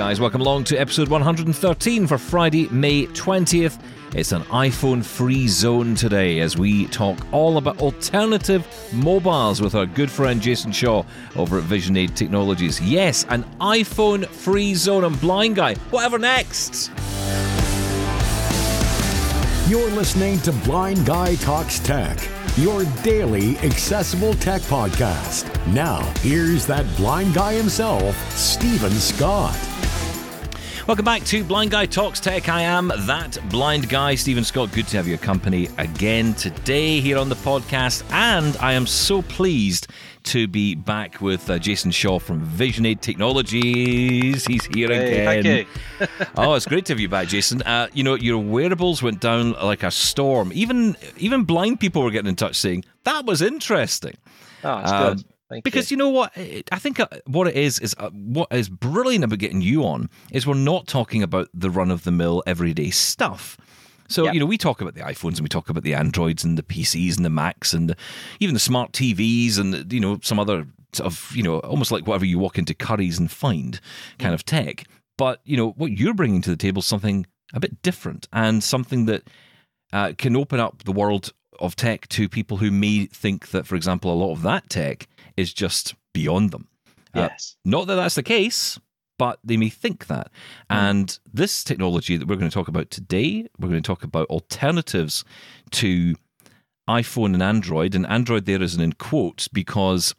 guys. Welcome along to episode 113 for Friday, May 20th. It's an iPhone free zone today as we talk all about alternative mobiles with our good friend Jason Shaw over at Vision Aid Technologies. Yes, an iPhone free zone. I'm blind guy. Whatever next. You're listening to Blind Guy Talks Tech, your daily accessible tech podcast. Now, here's that blind guy himself, Steven Scott. Welcome back to Blind Guy Talks Tech. I am that blind guy, Steven Scott. Good to have your company again today here on the podcast. And I am so pleased to be back with uh, Jason Shaw from Vision Aid Technologies. He's here hey, again. oh, it's great to have you back, Jason. Uh, you know, your wearables went down like a storm. Even even blind people were getting in touch saying that was interesting. Oh, that's good. Thank because you. you. know what? I think uh, what it is is uh, what is brilliant about getting you on is we're not talking about the run of the mill everyday stuff. So yep. you know we talk about the iPhones and we talk about the Androids and the PCs and the Macs and the, even the smart TVs and you know some other sort of you know almost like whatever you walk into Currys and find kind of tech. But you know what you're bringing to the table is something a bit different and something that uh, can open up the world of tech to people who may think that, for example, a lot of that tech is just beyond them. Uh, yes. Uh, not that that's the case, but they may think that. Mm. And this technology that we're going to talk about today, we're going to talk about alternatives to iPhone and Android. And Android there isn't in quotes because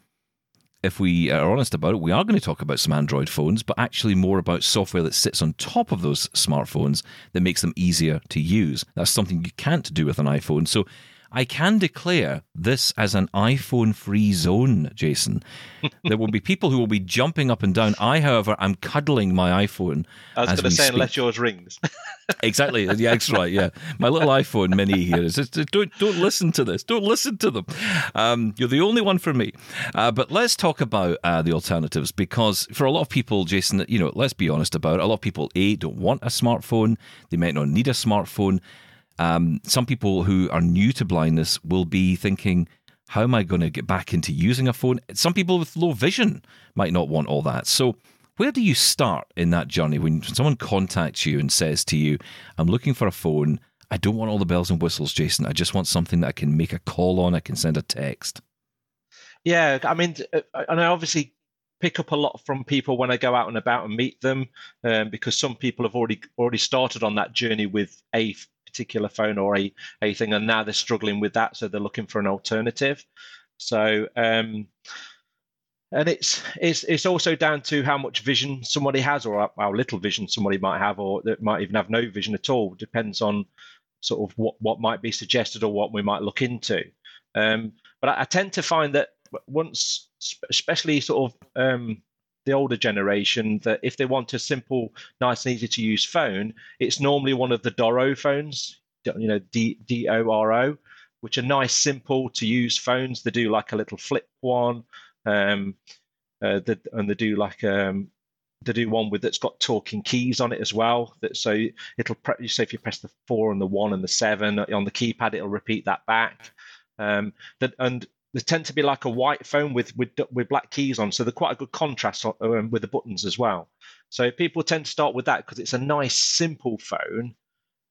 if we are honest about it, we are going to talk about some Android phones, but actually more about software that sits on top of those smartphones that makes them easier to use. That's something you can't do with an iPhone. So I can declare this as an iPhone free zone, Jason. there will be people who will be jumping up and down. I, however, am cuddling my iPhone. I was going to say, speak. unless yours rings. exactly. Yeah, that's right. Yeah, my little iPhone Mini here is just, don't don't listen to this. Don't listen to them. Um, you're the only one for me. Uh, but let's talk about uh, the alternatives because for a lot of people, Jason, you know, let's be honest about it. A lot of people a don't want a smartphone. They might not need a smartphone. Um, some people who are new to blindness will be thinking, how am I going to get back into using a phone? Some people with low vision might not want all that. So, where do you start in that journey when someone contacts you and says to you, I'm looking for a phone. I don't want all the bells and whistles, Jason. I just want something that I can make a call on, I can send a text. Yeah, I mean, uh, and I obviously pick up a lot from people when I go out and about and meet them, um, because some people have already already started on that journey with a particular phone or a, a thing, and now they're struggling with that, so they're looking for an alternative. So, um, and it's it's it's also down to how much vision somebody has, or how little vision somebody might have, or that might even have no vision at all. Depends on sort of what what might be suggested or what we might look into. Um, but I, I, tend to find that once, especially sort of um, the older generation that if they want a simple, nice and easy to use phone, it's normally one of the Doro phones, you know, D D O R O, which are nice, simple to use phones. They do like a little flip one, um, uh, the, and they do like um, they do one with that's got talking keys on it as well. That so it'll pre- say if you press the four and the one and the seven on the keypad, it'll repeat that back. Um, that and they tend to be like a white phone with with with black keys on, so they're quite a good contrast on, um, with the buttons as well. So people tend to start with that because it's a nice, simple phone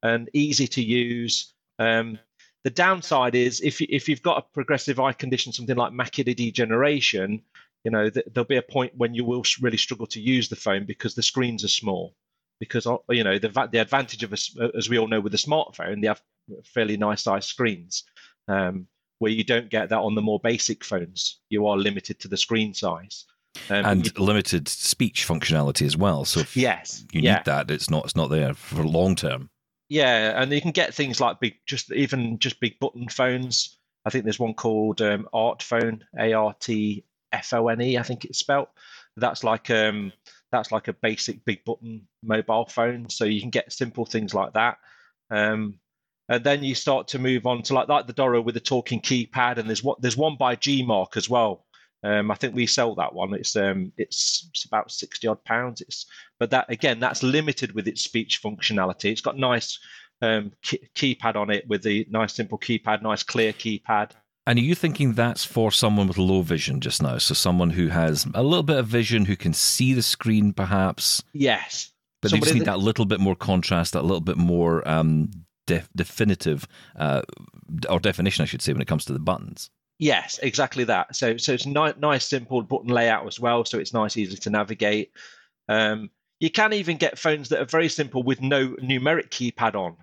and easy to use. Um, the downside is if if you've got a progressive eye condition, something like macular degeneration, you know th- there'll be a point when you will really struggle to use the phone because the screens are small. Because uh, you know the the advantage of a, as we all know with the smartphone, they have fairly nice size screens. Um, where you don't get that on the more basic phones. You are limited to the screen size. Um, and you, limited speech functionality as well. So if yes, you yeah. need that, it's not it's not there for long term. Yeah, and you can get things like big, just even just big button phones. I think there's one called um, ArtFone, A R T F O N E. I think it's spelt. That's like um, that's like a basic big button mobile phone. So you can get simple things like that. Um, and then you start to move on to like like the Doro with the talking keypad, and there's what there's one by Gmark as well. Um, I think we sell that one. It's um, it's, it's about sixty odd pounds. It's but that again, that's limited with its speech functionality. It's got nice um, key, keypad on it with the nice simple keypad, nice clear keypad. And are you thinking that's for someone with low vision just now? So someone who has a little bit of vision, who can see the screen perhaps, Yes. but they just need that- that little bit more contrast, that little bit more um, def- definitive uh, or definition, I should say, when it comes to the buttons. Yes, exactly that. So so it's ni- nice, simple button layout as well. So it's nice, easy to navigate. Um, you can even get phones that are very simple with no numeric keypad on.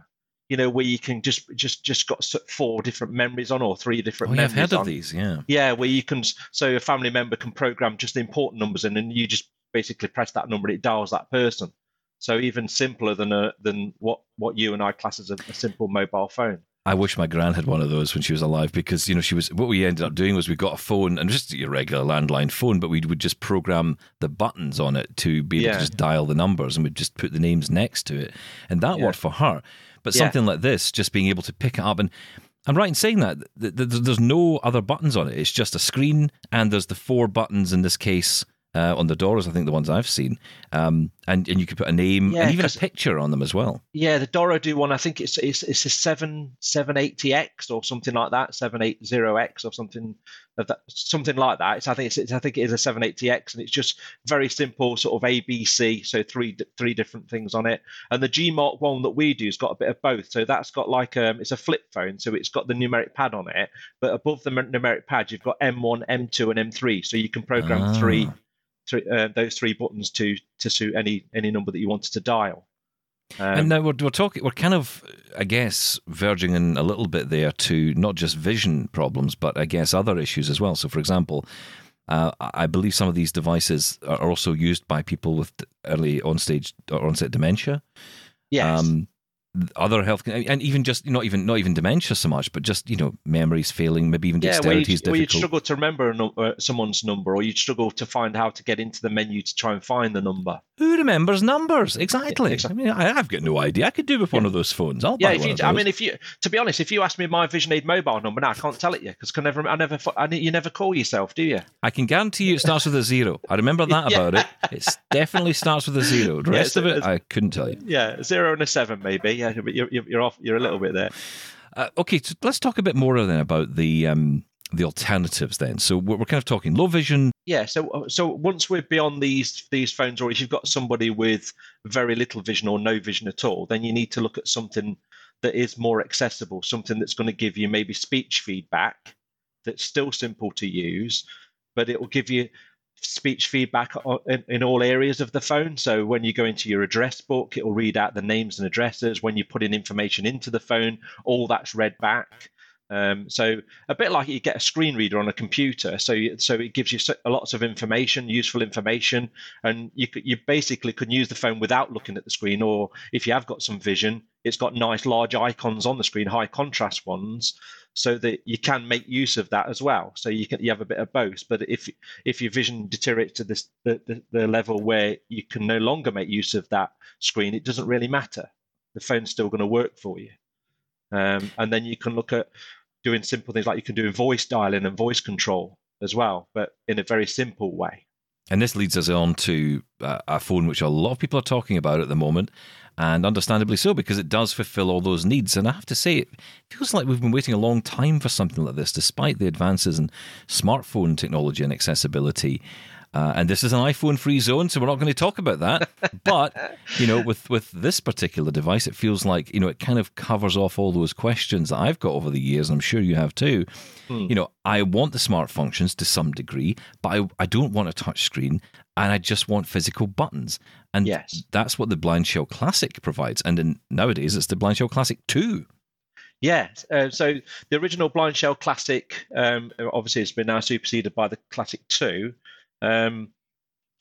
You know, where you can just just just got four different memories on or three different Oh, yeah, I've memories heard of these, yeah. Yeah, where you can, so a family member can program just the important numbers in, and you just basically press that number, it dials that person. So even simpler than a than what what you and I class as a, a simple mobile phone. I wish my gran had one of those when she was alive because you know she was. What we ended up doing was we got a phone and just your regular landline phone, but we would just program the buttons on it to be able Yeah. to just dial the numbers, and we'd just put the names next to it, and that Yeah. worked for her. But Yeah. something like this, just being able to pick it up and. I'm right in saying that th- th- th- there's no other buttons on it. It's just a screen, and there's the four buttons in this case uh, on the doors. I think the ones I've seen, um, and and you could put a name Yeah, and even a picture on them as well. Yeah, the Doro do one. I think it's it's it's a seven seven eighty X or something like that, seven eight zero X or something of that, something like that. It's, I think it's, it's I think it is a seven eighty X, and it's just very simple, sort of A B C. So three three different things on it. And the G Mark one that we do has got a bit of both. So that's got like um, it's a flip phone, so it's got the numeric pad on it, but above the numeric pad you've got M one, M two, and M three. So you can program Ah. three, three uh, those three buttons to to suit any any number that you wanted to dial. Um, and now we're, we're talking, we're kind of, I guess, verging in a little bit there to not just vision problems, but I guess other issues as well. So, for example, uh, I believe some of these devices are also used by people with early on stage or onset dementia. yes. Um, other health, and even just not even not even dementia so much, but just you know memories failing, maybe even yeah, dexterity is where you difficult. struggle to remember num- uh, someone's number, or you struggle to find how to get into the menu to try and find the number. Who remembers numbers exactly? exactly. I mean, I, I've got no idea. I could do with one of those phones. I'll Yeah, if you, I mean, if you, to be honest, if you ask me my Vision Aid mobile number now, I can't tell it you because I never, I never, I, you never call yourself, do you? I can guarantee you it starts with a zero. I remember that Yeah. about it. It definitely starts with a zero. The rest of it, I couldn't tell you. Yeah, zero and a seven maybe. Yeah, but you're, you're, you're off. You're a little bit there. Uh, okay, so let's talk a bit more then about the um, the alternatives. Then, so we're, we're kind of talking low vision. Yeah, so so once we're beyond these these phones, or if you've got somebody with very little vision or no vision at all, then you need to look at something that is more accessible, something that's going to give you maybe speech feedback that's still simple to use, but it will give you speech feedback in, in all areas of the phone. So when you go into your address book, it will read out the names and addresses. When you put in information into the phone, all that's read back. Um, so a bit like you get a screen reader on a computer. So so it gives you lots of information, useful information, and you you basically can use the phone without looking at the screen. Or if you have got some vision, it's got nice large icons on the screen, high contrast ones, so that you can make use of that as well. So you can you have a bit of both. But if if your vision deteriorates to this the, the, the level where you can no longer make use of that screen, it doesn't really matter. The phone's still going to work for you. Um, and then you can look at doing simple things like you can do voice dialing and voice control as well, but in a very simple way. And this leads us on to uh, a phone which a lot of people are talking about at the moment, and understandably so, because it does fulfill all those needs. And I have to say, it feels like we've been waiting a long time for something like this, despite the advances in smartphone technology and accessibility. Uh, and this is an iPhone free zone, so we're not going to talk about that. but, you know, with, with this particular device, it feels like, you know, it kind of covers off all those questions that I've got over the years, and I'm sure you have too. You know, I want the smart functions to some degree, but I, I don't want a touch screen and I just want physical buttons. And Yes. that's what the Blind Shell Classic provides. And in, nowadays, it's the Blind Shell Classic 2. Yes. Uh, so the original Blind Shell Classic, um, obviously, has been now superseded by the Classic 2. Um,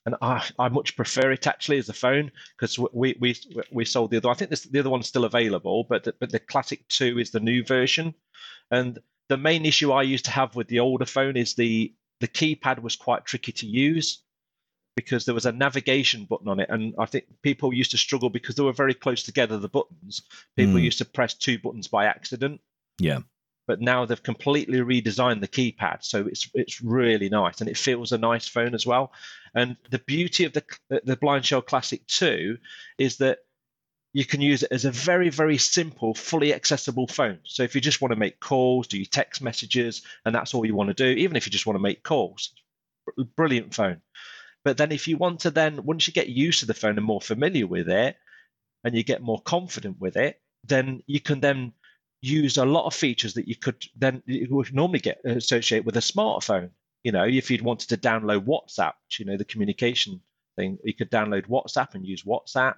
and I, I much prefer it actually as a phone because we, we we sold the other. I think this, the other one's still available, but the, but the Classic 2 is the new version. And the main issue I used to have with the older phone is the the keypad was quite tricky to use because there was a navigation button on it, and I think people used to struggle because they were very close together. The buttons, people Mm. used to press two buttons by accident Yeah. But now they've completely redesigned the keypad so it's it's really nice and it feels a nice phone as well and the beauty of the the blind shell classic 2 is that you can use it as a very, very simple, fully accessible phone. So if you just want to make calls, do your text messages, and that's all you want to do, even if you just want to make calls, brilliant phone. But then if you want to then, once you get used to the phone and more familiar with it, and you get more confident with it, then you can then use a lot of features that you could then you would normally get associated with a smartphone. You know, if you'd wanted to download WhatsApp, you know, the communication thing, you could download WhatsApp and use WhatsApp.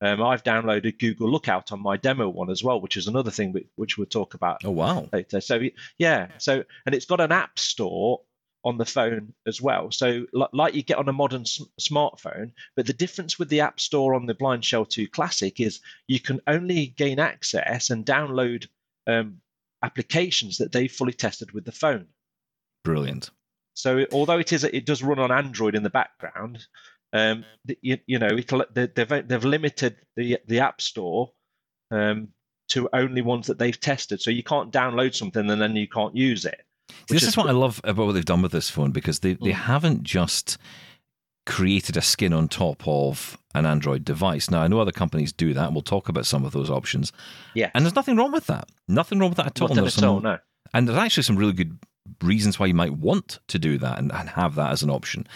Um, I've downloaded Google Lookout on my demo one as well, which is another thing which, which we'll talk about. Oh wow! Later. So yeah, so and it's got an app store on the phone as well. So like you get on a modern smartphone, but the difference with the App Store on the Blind Shell 2 Classic is you can only gain access and download um, applications that they've fully tested with the phone. Brilliant. So although it is it does run on Android in the background, um, you, you, know they've they've limited the the App Store um, to only ones that they've tested. So you can't download something and then you can't use it. This is, is, what I love about what they've done with this phone because they, they mm. haven't just created a skin on top of an Android device. Now, I know other companies do that, and we'll talk about some of those options. Yeah. And there's nothing wrong with that. Nothing wrong with that at all. Nothing at all, no. And there's actually some really good reasons why you might want to do that and, and have that as an option.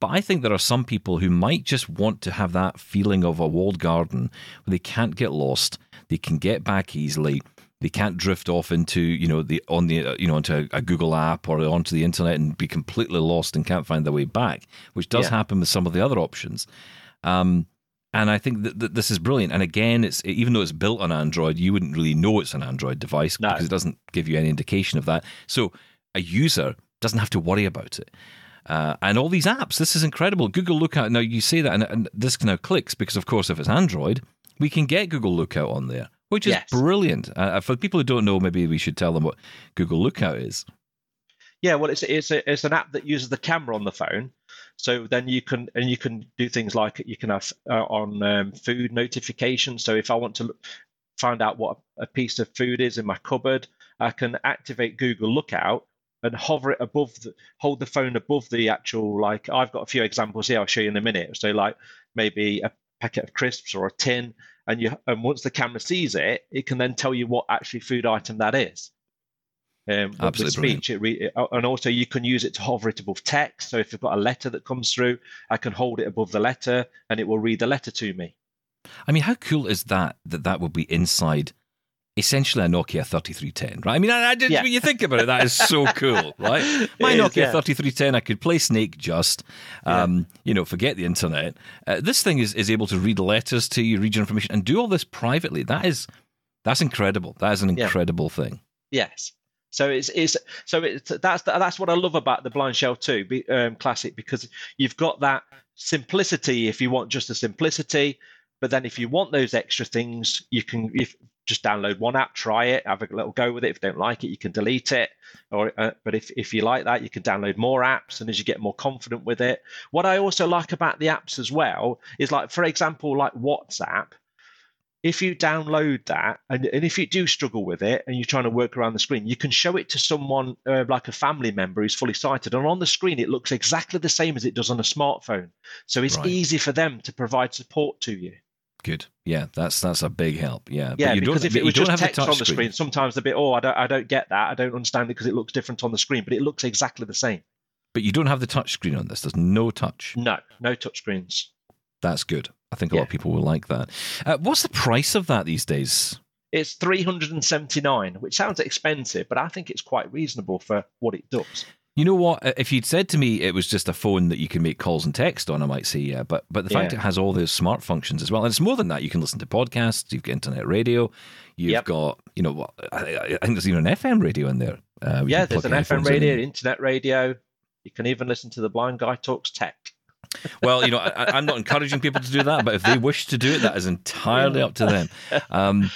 But I think there are some people who might just want to have that feeling of a walled garden where they can't get lost, they can get back easily they can't drift off into you know the on the you know onto a, Google app or onto the internet and be completely lost and can't find their way back, which does yeah. happen with some of the other options. Um, and I think that, that, this is brilliant. And again, it's even though it's built on Android, you wouldn't really know it's an Android device no. because it doesn't give you any indication of that. So a user doesn't have to worry about it. Uh, and all these apps, this is incredible. Google Lookout. Now you say that, and, and this now clicks because, of course, if it's Android, we can get Google Lookout on there which is yes. brilliant. Uh, uh, for people who don't know, maybe we should tell them what Google Lookout is. Yeah, well, it's it's a, it's an app that uses the camera on the phone, so then you can and you can do things like you can have uh, on um, food notifications. So if I want to look, find out what a piece of food is in my cupboard, I can activate Google Lookout and hover it above the hold the phone above the actual like I've got a few examples here I'll show you in a minute. So like maybe a packet of crisps or a tin and you and once the camera sees it, it can then tell you what actually food item that is. Um, Absolutely speech, it re- and also you can use it to hover it above text. So if you've got a letter that comes through, I can hold it above the letter, and it will read the letter to me. I mean, how cool is that? That that will be inside essentially a Nokia 3310, right? I mean, I, I did, yeah. when you think about it, that is so cool, right? My Nokia yeah. 3310, I could play Snake just, um, yeah. you know, forget the internet. Uh, this thing is, is able to read letters to you, read your information, and do all this privately. That is, that's incredible. That is an incredible thing. Yes. So it's it's so it's that's that's what I love about the Blind Shell 2 um, classic because you've got that simplicity if you want just the simplicity, but then if you want those extra things, you can if just download one app, try it, have a little go with it. If you don't like it, you can delete it. Or, uh, but if, if you like that, you can download more apps. And as you get more confident with it, what I also like about the apps as well is like, for example, like WhatsApp. If you download that, and, and if you do struggle with it, and you're trying to work around the screen, you can show it to someone uh, like a family member who's fully sighted, and on the screen it looks exactly the same as it does on a smartphone. So it's right. easy for them to provide support to you. Good. Yeah, that's that's a big help. Yeah. Yeah, because if it was just text on the screen, screen, sometimes a bit, oh, I don't, I don't get that. I don't understand it because it looks different on the screen, but it looks exactly the same. But you don't have the touch screen on this. There's no touch. No, no touch screens. That's good. I think a yeah. lot of people will like that. Uh, what's the price of that these days? It's 379, which sounds expensive, but I think it's quite reasonable for what it does. You know what? If you'd said to me it was just a phone that you can make calls and text on, I might say yeah. But but the yeah. fact it has all those smart functions as well, and it's more than that. You can listen to podcasts. You've got internet radio. You've yep. got you know I, I, think there's even an FM radio in there. Uh, yeah, there's an FM radio, in. internet radio. You can even listen to the Blind Guy Talks Tech. well, you know, I, am not encouraging people to do that, but if they wish to do it, that is entirely up to them. Um,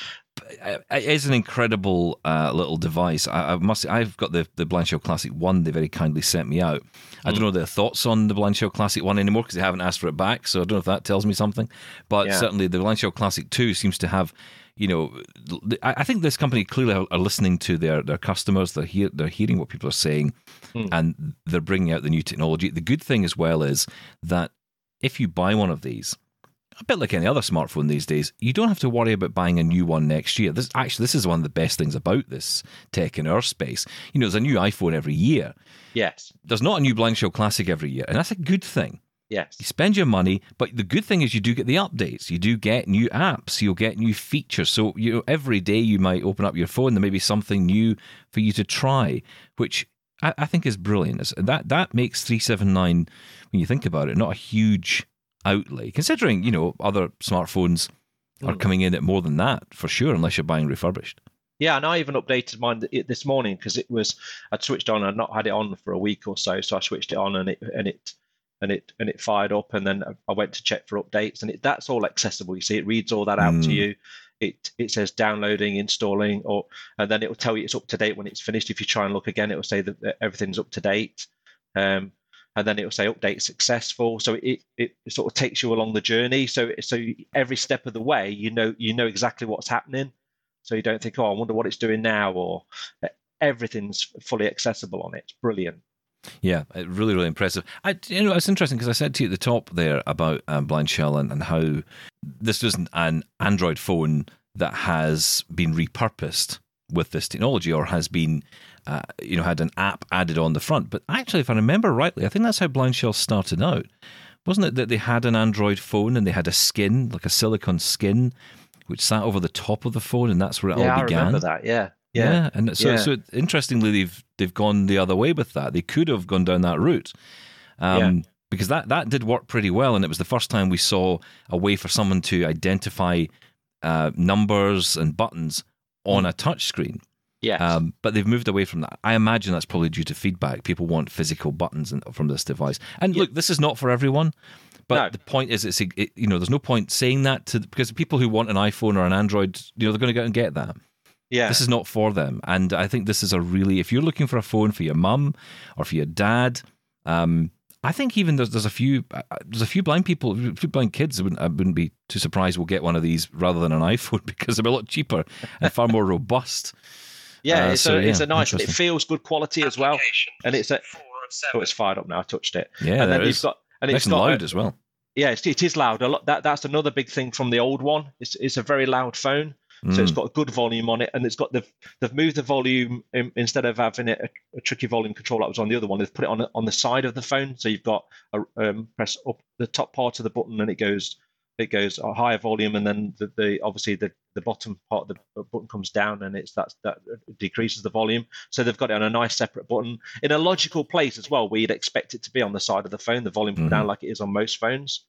it is an incredible uh, little device. I, I, must. I've got the the Blind Classic One. They very kindly sent me out. I don't mm. know their thoughts on the Blind Classic One anymore because they haven't asked for it back. So I don't know if that tells me something. But yeah. certainly the Blind Classic Two seems to have. You know, I think this company clearly are listening to their, their customers. They're hear, they're hearing what people are saying, mm. and they're bringing out the new technology. The good thing as well is that if you buy one of these, a bit like any other smartphone these days, you don't have to worry about buying a new one next year. This actually this is one of the best things about this tech in our space. You know, there's a new iPhone every year. Yes. There's not a new Blind Shell Classic every year, and that's a good thing. Yes. You spend your money, but the good thing is you do get the updates. You do get new apps. You'll get new features. So you know, every day you might open up your phone. There may be something new for you to try, which I, I think is brilliant. That that makes three seven nine when you think about it, not a huge outlay, considering you know other smartphones are coming in at more than that for sure, unless you're buying refurbished. Yeah, and I even updated mine this morning because it was I'd switched on. I'd not had it on for a week or so, so I switched it on and it and it and it and it fired up. And then I went to check for updates, and it, that's all accessible. You see, it reads all that out mm. to you. It it says downloading, installing, or and then it will tell you it's up to date when it's finished. If you try and look again, it will say that everything's up to date. Um, and then it will say update successful. So it, it, sort of takes you along the journey. So so every step of the way, you know you know exactly what's happening. So you don't think, oh, I wonder what it's doing now, or everything's fully accessible on it. It's brilliant. Yeah, really, really impressive. I, you know, it's interesting because I said to you at the top there about um, Blind Shell and, and how this isn't an Android phone that has been repurposed with this technology or has been, uh, you know, had an app added on the front. But actually, if I remember rightly, I think that's how Blind Shell started out. Wasn't it that they had an Android phone and they had a skin, like a silicon skin, which sat over the top of the phone, and that's where it yeah, all began. I remember that. Yeah, yeah, yeah. and so yeah. so interestingly, they've they've gone the other way with that. They could have gone down that route, um, yeah. because that that did work pretty well, and it was the first time we saw a way for someone to identify uh, numbers and buttons on a touch screen. Yeah, um, but they've moved away from that. I imagine that's probably due to feedback. People want physical buttons from this device. And look, this is not for everyone. But no. the point is, it's it, you know, there's no point saying that to because people who want an iPhone or an Android, you know, they're going to go and get that. Yeah. This is not for them. And I think this is a really, if you're looking for a phone for your mum or for your dad, um, I think even there's, there's a few uh, there's a few blind people, a few blind kids. I wouldn't, I wouldn't be too surprised we'll get one of these rather than an iPhone because they're a lot cheaper and far more robust. Yeah, uh, it's, so, a, it's a nice. It feels good quality as well, and it's a. Oh, it's fired up now. I touched it. Yeah, and then you've got and it's got, loud a, as well. Yeah, it's, it is loud. A lot. That that's another big thing from the old one. It's it's a very loud phone. Mm. So it's mm. got a good volume on it, and it's got the they've moved the volume in, instead of having it a, a, tricky volume control that was on the other one. They've put it on on the side of the phone, so you've got a um, press up the top part of the button, and it goes it goes a higher volume, and then the, the obviously the, the bottom part of the button comes down, and it's that's that decreases the volume. So they've got it on a nice separate button in a logical place as well, where you'd expect it to be on the side of the phone, the volume mm-hmm. down like it is on most phones,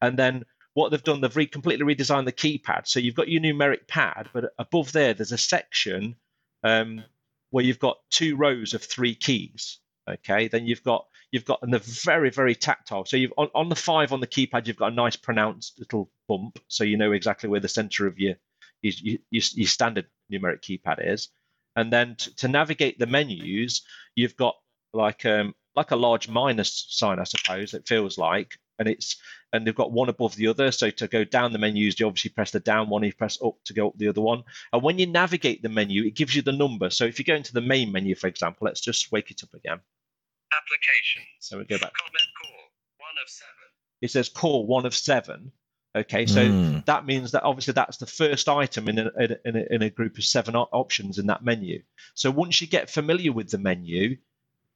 and then what they've done, they've re- completely redesigned the keypad. So you've got your numeric pad, but above there, there's a section um, where you've got two rows of three keys. Okay, then you've got you've got and they're very very tactile. So you've on, on the five on the keypad, you've got a nice pronounced little bump, so you know exactly where the center of your your, your, your standard numeric keypad is. And then to, to navigate the menus, you've got like um, like a large minus sign, I suppose. It feels like, and it's and they've got one above the other. So to go down the menus, you obviously press the down one, you press up to go up the other one. And when you navigate the menu, it gives you the number. So if you go into the main menu, for example, let's just wake it up again. Applications. So we go back. Comment call one of seven. It says call one of seven. Okay, so mm. that means that obviously that's the first item in a, in, a, in a group of seven options in that menu. So once you get familiar with the menu,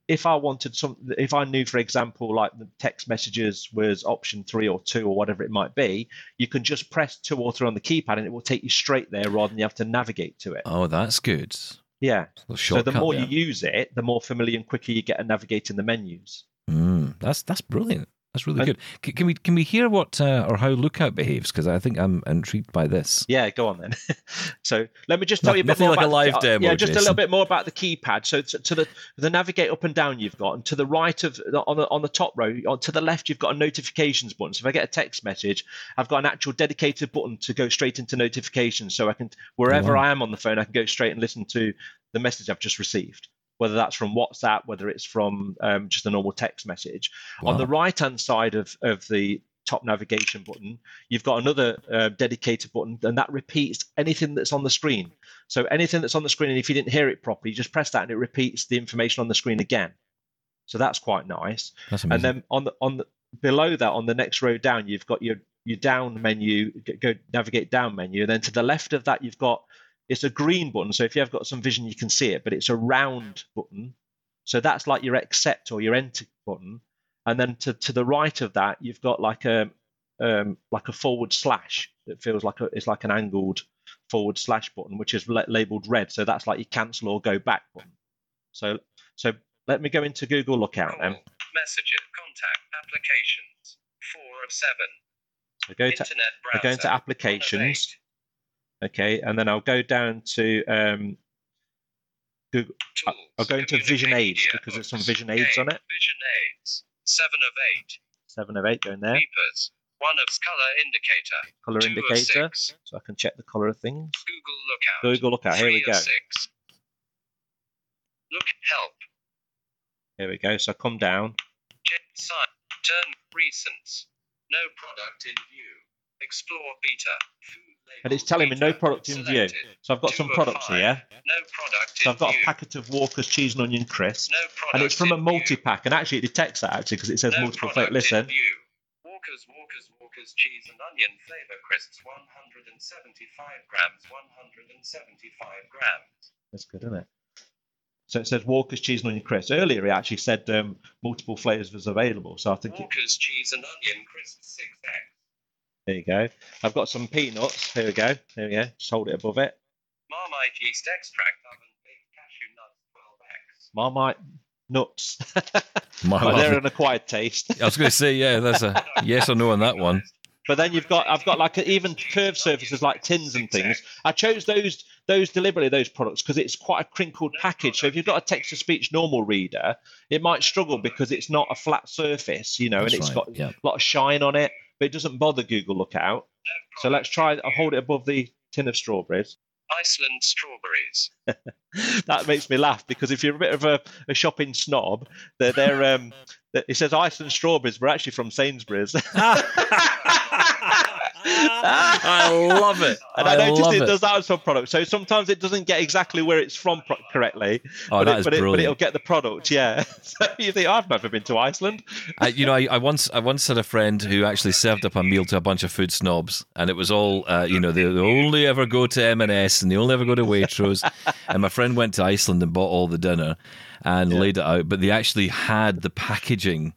if I wanted some, if I knew, for example, like the text messages was option three or two or whatever it might be, you can just press two or three on the keypad and it will take you straight there rather than you have to navigate to it. Oh, that's good. Yeah. So the more you use it, the more familiar and quicker you get at navigating the menus. Mm, that's that's brilliant. That's really good. Can, can we can we hear what uh, or how Lookout behaves? Because I think I'm intrigued by this. Yeah, go on then. so let me just tell no, you a bit more like about a live the, demo. Yeah, just Jason. a little bit more about the keypad. So to, to, the the navigate up and down you've got, and to the right of on the on the top row, or to the left you've got a notifications button. So if I get a text message, I've got an actual dedicated button to go straight into notifications. So I can wherever wow. I am on the phone, I can go straight and listen to the message I've just received whether that's from WhatsApp, whether it's from um, just a normal text message. Wow. On the right hand side of, of the top navigation button, you've got another uh, dedicated button, and that repeats anything that's on the screen. So anything that's on the screen, and if you didn't hear it properly, you just press that, and it repeats the information on the screen again. So that's quite nice. That's and then on the on the below that, on the next row down, you've got your your down menu, go navigate down menu, and then to the left of that you've got it's a green button. So if you have got some vision, you can see it, but it's a round button. So that's like your accept or your enter button, and then to to the right of that you've got like a um, like a forward slash that feels like a, it's like an angled forward slash button, which is la- labeled red. So that's like your cancel or go back button. So so let me go into Google Lookout then. Messages, contact, applications. Four of seven. So go to Internet I go into applications. Okay, and then I'll go down to um, Google. Tools, I'll go into Vision Aids because there's some Vision Aids on it. Vision aids. Seven of eight. Seven of eight going there. Beepers. One of color indicator. Color Two indicator, so I can check the color of things. Google Lookout. Google Lookout. Here we go. six. Look help. Here we go. So I come down. Turn recents. No product in view. Explore beta. Food And it's telling me no product in view. So I've got some products here. No product So I've got a packet of Walker's cheese and onion crisps, No and it's from a multi view. pack. And actually, it detects that actually because it says No multiple flavors. Listen. Walker's, Walker's, Walker's cheese and onion flavor crisps, 175 grams, 175 grams. that's good, isn't it? So it says Walker's cheese and onion crisps. Earlier, it actually said um, multiple flavors was available. So I think it, Walker's cheese and onion crisps, 6x. There you go. I've got some peanuts. Here we go. There we go. Just hold it above it. Marmite yeast extract oven baked cashew nuts, 12x. Marmite nuts. My Well, they're an acquired taste. I was going to say, yeah, that's a yes or no on that one. But then you've got I've got like a, even curved surfaces like tins and things. I chose those those deliberately those products because it's quite a crinkled package. So if you've got a text to speech normal reader, it might struggle because it's not a flat surface, you know, That's and it's right, got yeah. a lot of shine on it, but it doesn't bother Google Lookout. So let's try. I'll hold it above the tin of strawberries. Iceland strawberries. that makes me laugh because if you're a bit of a, a shopping snob, they're, they're um, it says Iceland strawberries, we're actually from Sainsbury's. I love it. And I, I noticed it, it. does that on some products. So sometimes it doesn't get exactly where it's from pro- correctly. Oh, but, that it, is but, it, but, it'll get the product, yeah. so you think, I've never been to Iceland. I, you know, I, I once I once had a friend who actually served up a meal to a bunch of food snobs, and it was all, uh, you know, they, they only ever go to M and S, and they only ever go to Waitrose. and my friend went to Iceland and bought all the dinner and laid it out, but they actually had the packaging.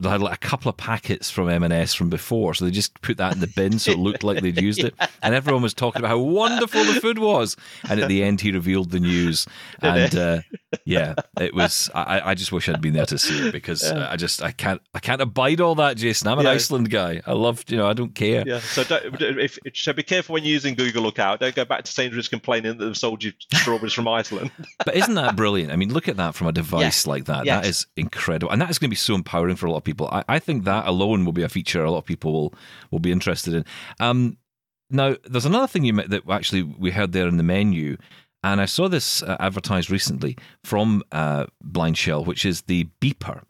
They had like a couple of packets from M&S from before, so they just put that in the bin so it looked like they'd used it. And everyone was talking about how wonderful the food was. And at the end, he revealed the news. And uh, yeah, it was. I, I just wish I'd been there to see it because I just I can't I can't abide all that, Jason. I'm an Yeah. Iceland guy. I love you know I don't care. Yeah. So don't, if, so be careful when using Google Lookout. Don't go back to Sainsbury's complaining that they've sold you strawberries from Iceland. But isn't that brilliant? I mean, look at that from a device like that. Yes. That is incredible, and that is going to be so empowering for a lot of people. I, I think that alone will be a feature a lot of people will will be interested in. Um, now, there's another thing you met that actually we heard there in the menu, and I saw this uh, advertised recently from uh, Blind Shell, which is the beeper.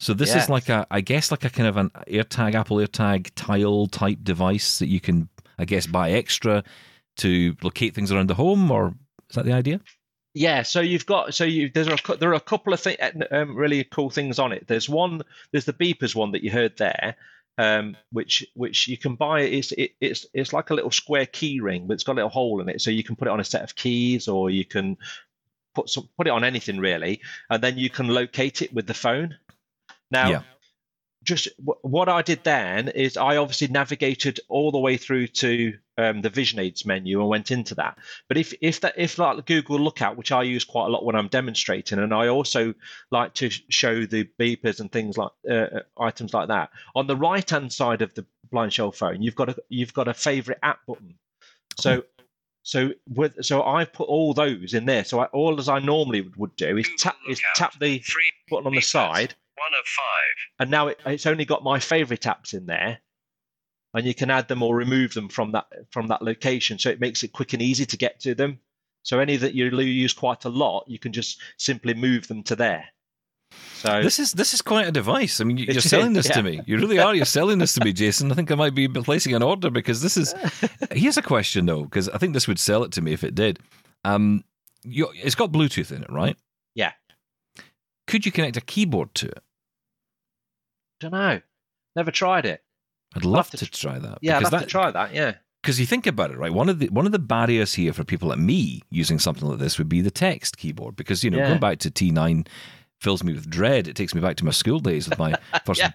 So this Yes. is like a, I guess, like a kind of an AirTag, Apple AirTag tile type device that you can, I guess, buy extra to locate things around the home, or is that the idea? Yeah, so you've got so you there's a cou- there are a couple of th- um, really cool things on it. There's one there's the beepers one that you heard there, um, which which you can buy. It's it, it's it's like a little square key ring, but it's got a little hole in it, so you can put it on a set of keys, or you can put some put it on anything really, and then you can locate it with the phone. Now, Yeah. Just what I did then is I obviously navigated all the way through to um, the Vision Aids menu and went into that. But if if that if like Google Lookout, which I use quite a lot when I'm demonstrating, and I also like to show the beepers and things like uh, uh, items like that. On the right hand side of the Blind Shell phone, you've got a you've got a favorite app button. So. So with so I've put all those in there. So I, all as I normally would, would do is tap is tap the button on the side, five. and now it, it's only got my favorite apps in there and you can add them or remove them from that from that location so it makes it quick and easy to get to them so any that you use quite a lot you can just simply move them to there so This is this is quite a device. I mean, you- It you're selling is, this to me. You really are. You're selling this to me, Jason. I think I might be placing an order because this is. Here's a question though, because I think this would sell it to me if it did. Um, you, it's got Bluetooth in it, right? yeah Could you connect a keyboard to it? Don't know never tried it I'd love to to try that. Yeah, I'd because have that, to try that. Yeah. because you think about it, right? One of the one of the barriers here for people like me using something like this would be the text keyboard, because you know Yeah. going back to T9 fills me with dread. It takes me back to my school days with my first Yeah.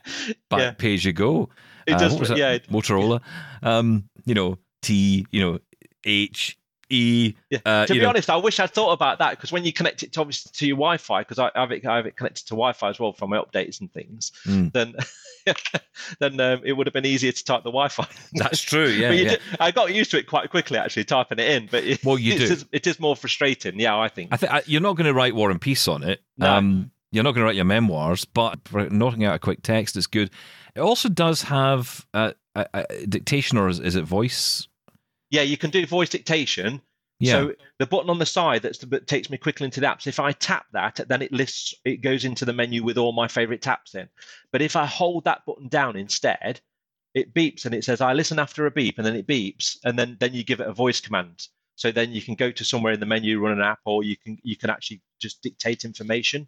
back yeah. page you go. It Uh, does. what was that? yeah. it- Motorola. Um, you know T. You know H E. Yeah. Uh, to be know, honest, I wish I'd thought about that because when you connect it to obviously to your Wi-Fi, because I I have it, I have it connected to Wi-Fi as well for my updates and things, Mm. then then um, it would have been easier to type the Wi-Fi. That's true. Yeah. but you yeah. did- I got used to it quite quickly actually typing it in, but it, Well, you it do. is- it is more frustrating. Yeah, I think. I think I- you're not going to write War and Peace on it. No. Um, you're not going to write your memoirs, but for knocking out a quick text is good. It also does have uh, a, a dictation, or is, is it voice? Yeah, you can do voice dictation. Yeah. So the button on the side that's that takes me quickly into the apps. If I tap that, then it lists it goes into the menu with all my favorite taps in. But if I hold that button down instead, it beeps and it says I listen after a beep, and then it beeps, and then then you give it a voice command. So then you can go to somewhere in the menu, run an app, or you can you can actually just dictate information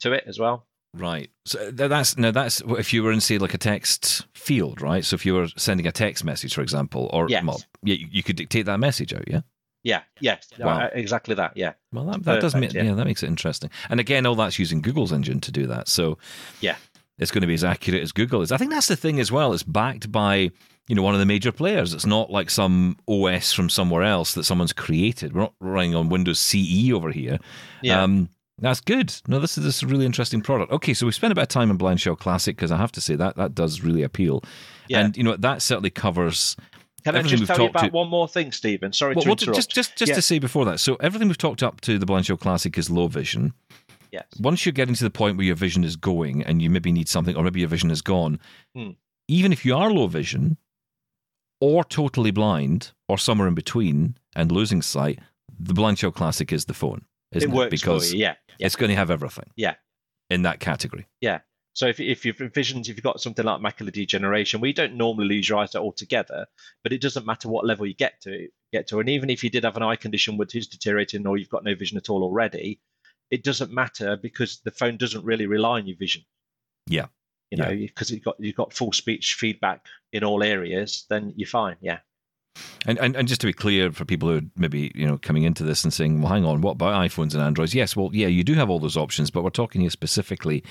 to it as well. Right. So that's now that's if you were in say like a text field, right? So if you were sending a text message, for example, or Yes. well, yeah, you, could dictate that message out. Yeah. Yeah, yes, Wow. uh, exactly that. Yeah, Well, that, that does make yeah. yeah. that makes it interesting. And again, all that's using Google's engine to do that. So Yeah. it's going to be as accurate as Google is. I think that's the thing as well. It's backed by you know one of the major players. It's not like some OS from somewhere else that someone's created. We're not running on Windows CE over here. yeah. Um, that's good. No, this is this is a really interesting product. Okay, so we spent a bit of time in Blind Shell Classic because I have to say that that does really appeal. Yeah. And you know that certainly covers. Can I just tell you about to- one more thing, Steven? Sorry Well, to well, interrupt. just just just Yeah. to say before that, so everything we've talked up to the Blind Shell Classic is low vision. Yes. Once you're getting to the point where your vision is going and you maybe need something, or maybe your vision is gone, Hmm. even if you are low vision, or totally blind, or somewhere in between and losing sight, the Blind Shell Classic is the phone, isn't it it? Because for you. Yeah. Yeah. it's going to have everything. Yeah. In that category. Yeah. So if, if you've visions, if you've got something like macular degeneration, we don't normally lose your eyesight altogether, but it doesn't matter what level you get to get to. And even if you did have an eye condition which is deteriorating or you've got no vision at all already, it doesn't matter because the phone doesn't really rely on your vision. Yeah. You know, because you've got you've got full speech feedback in all areas, then you're fine. Yeah. And, and and just to be clear for people who are maybe you know coming into this and saying, well, hang on, what about iPhones and Androids? Yes, well, yeah, you do have all those options, but we're talking here specifically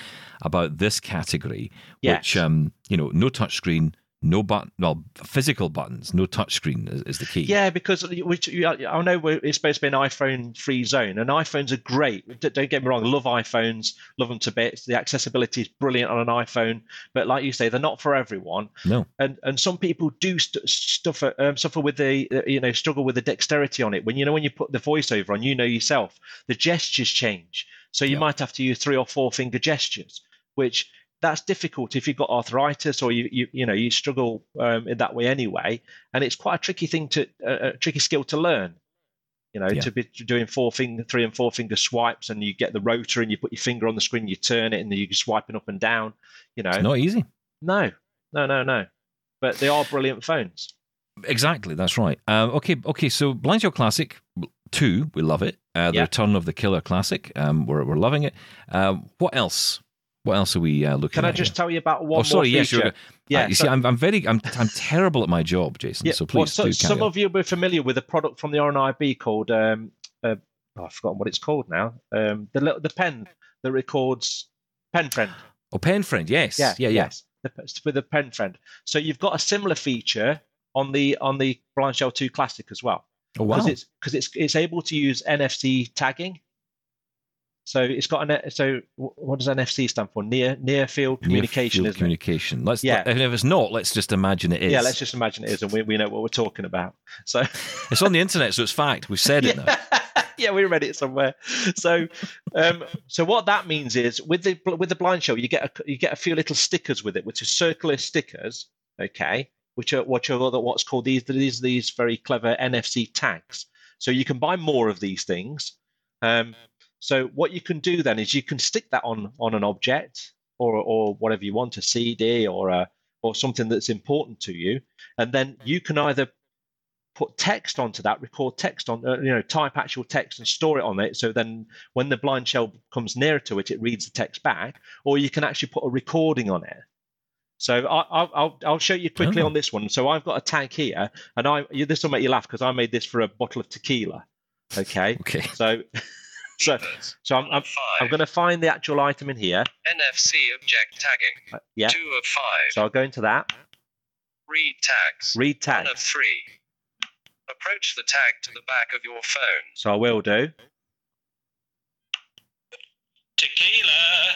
about this category, Yes. which um, you know, no touchscreen, no button, well, physical buttons, no touchscreen is, is the key. Yeah, because which I know it's supposed to be an iPhone-free zone, and iPhones are great. Don't get me wrong, love iPhones, love them to bits. The accessibility is brilliant on an iPhone, but like you say, they're not for everyone. No. And and some people do st- suffer um, suffer with the uh, you know struggle with the dexterity on it. When you know when you put the voiceover on, you know yourself, the gestures change, so you Yeah. might have to use three or four finger gestures, which that's difficult if you've got arthritis or you you, you know you struggle um, in that way anyway and it's quite a tricky thing to uh, a tricky skill to learn you know Yeah. to be doing four finger three and four finger swipes and you get the rotor and you put your finger on the screen you turn it and then you're swiping up and down you know It's not easy. no no no no but they are brilliant phones Exactly, that's right. Um, okay, okay. So Blind Shell Classic two, we love it. Uh, the Yeah. Return of the Killer Classic, um, we're we're loving it. Um, what else? What else are we uh, looking at? can i just here? tell you about one oh, sorry. more Yes, yeah Uh, you so- see, I'm, I'm very, I'm, I'm terrible at my job, Jason. Yeah, So well, please so, do some of you will be familiar with a product from the RNIB called um, uh, oh, I've forgotten what it's called now. Um, the little the pen that records pen friend. Oh, Pen Friend. Yes. Yeah, yeah, yeah. Yes, the, with a pen friend. So you've got a similar feature on the on the Blind Shell 2 Classic as well. Oh wow. Because it's because it's it's able to use NFC tagging. So it's got an so what does NFC stand for? Near near field communication, Near-field isn't it? communication. Let's. Yeah. If it's not, let's just imagine it is. Yeah, let's just imagine it is, and we, we know what we're talking about. So It's on the internet, so it's fact. We've said it now. yeah. yeah, we read it somewhere. So, um, so what that means is with the with the blind shell, you get a you get a few little stickers with it, which are circular stickers, okay, which are which are what's called these these these very clever NFC tags. So you can buy more of these things. Um, so what you can do then is you can stick that on on an object or or whatever you want, a CD or a or something that's important to you, and then you can either put text onto that, record text on, uh, you know, type actual text and store it on it. So then when the blind shell comes nearer to it, it reads the text back, or you can actually put a recording on it. So I, I'll, I'll I'll show you quickly Oh. on this one. So I've got a tag here, and I this will make you laugh because I made this for a bottle of tequila. Okay, Okay. so so Beepers. so I'm I'm, I'm going to find the actual item in here. NFC object tagging. Uh, Yeah. Two of five. So I'll go into that. Read tags. Read tags. One of three. Approach the tag to the back of your phone. So I will do. Tequila,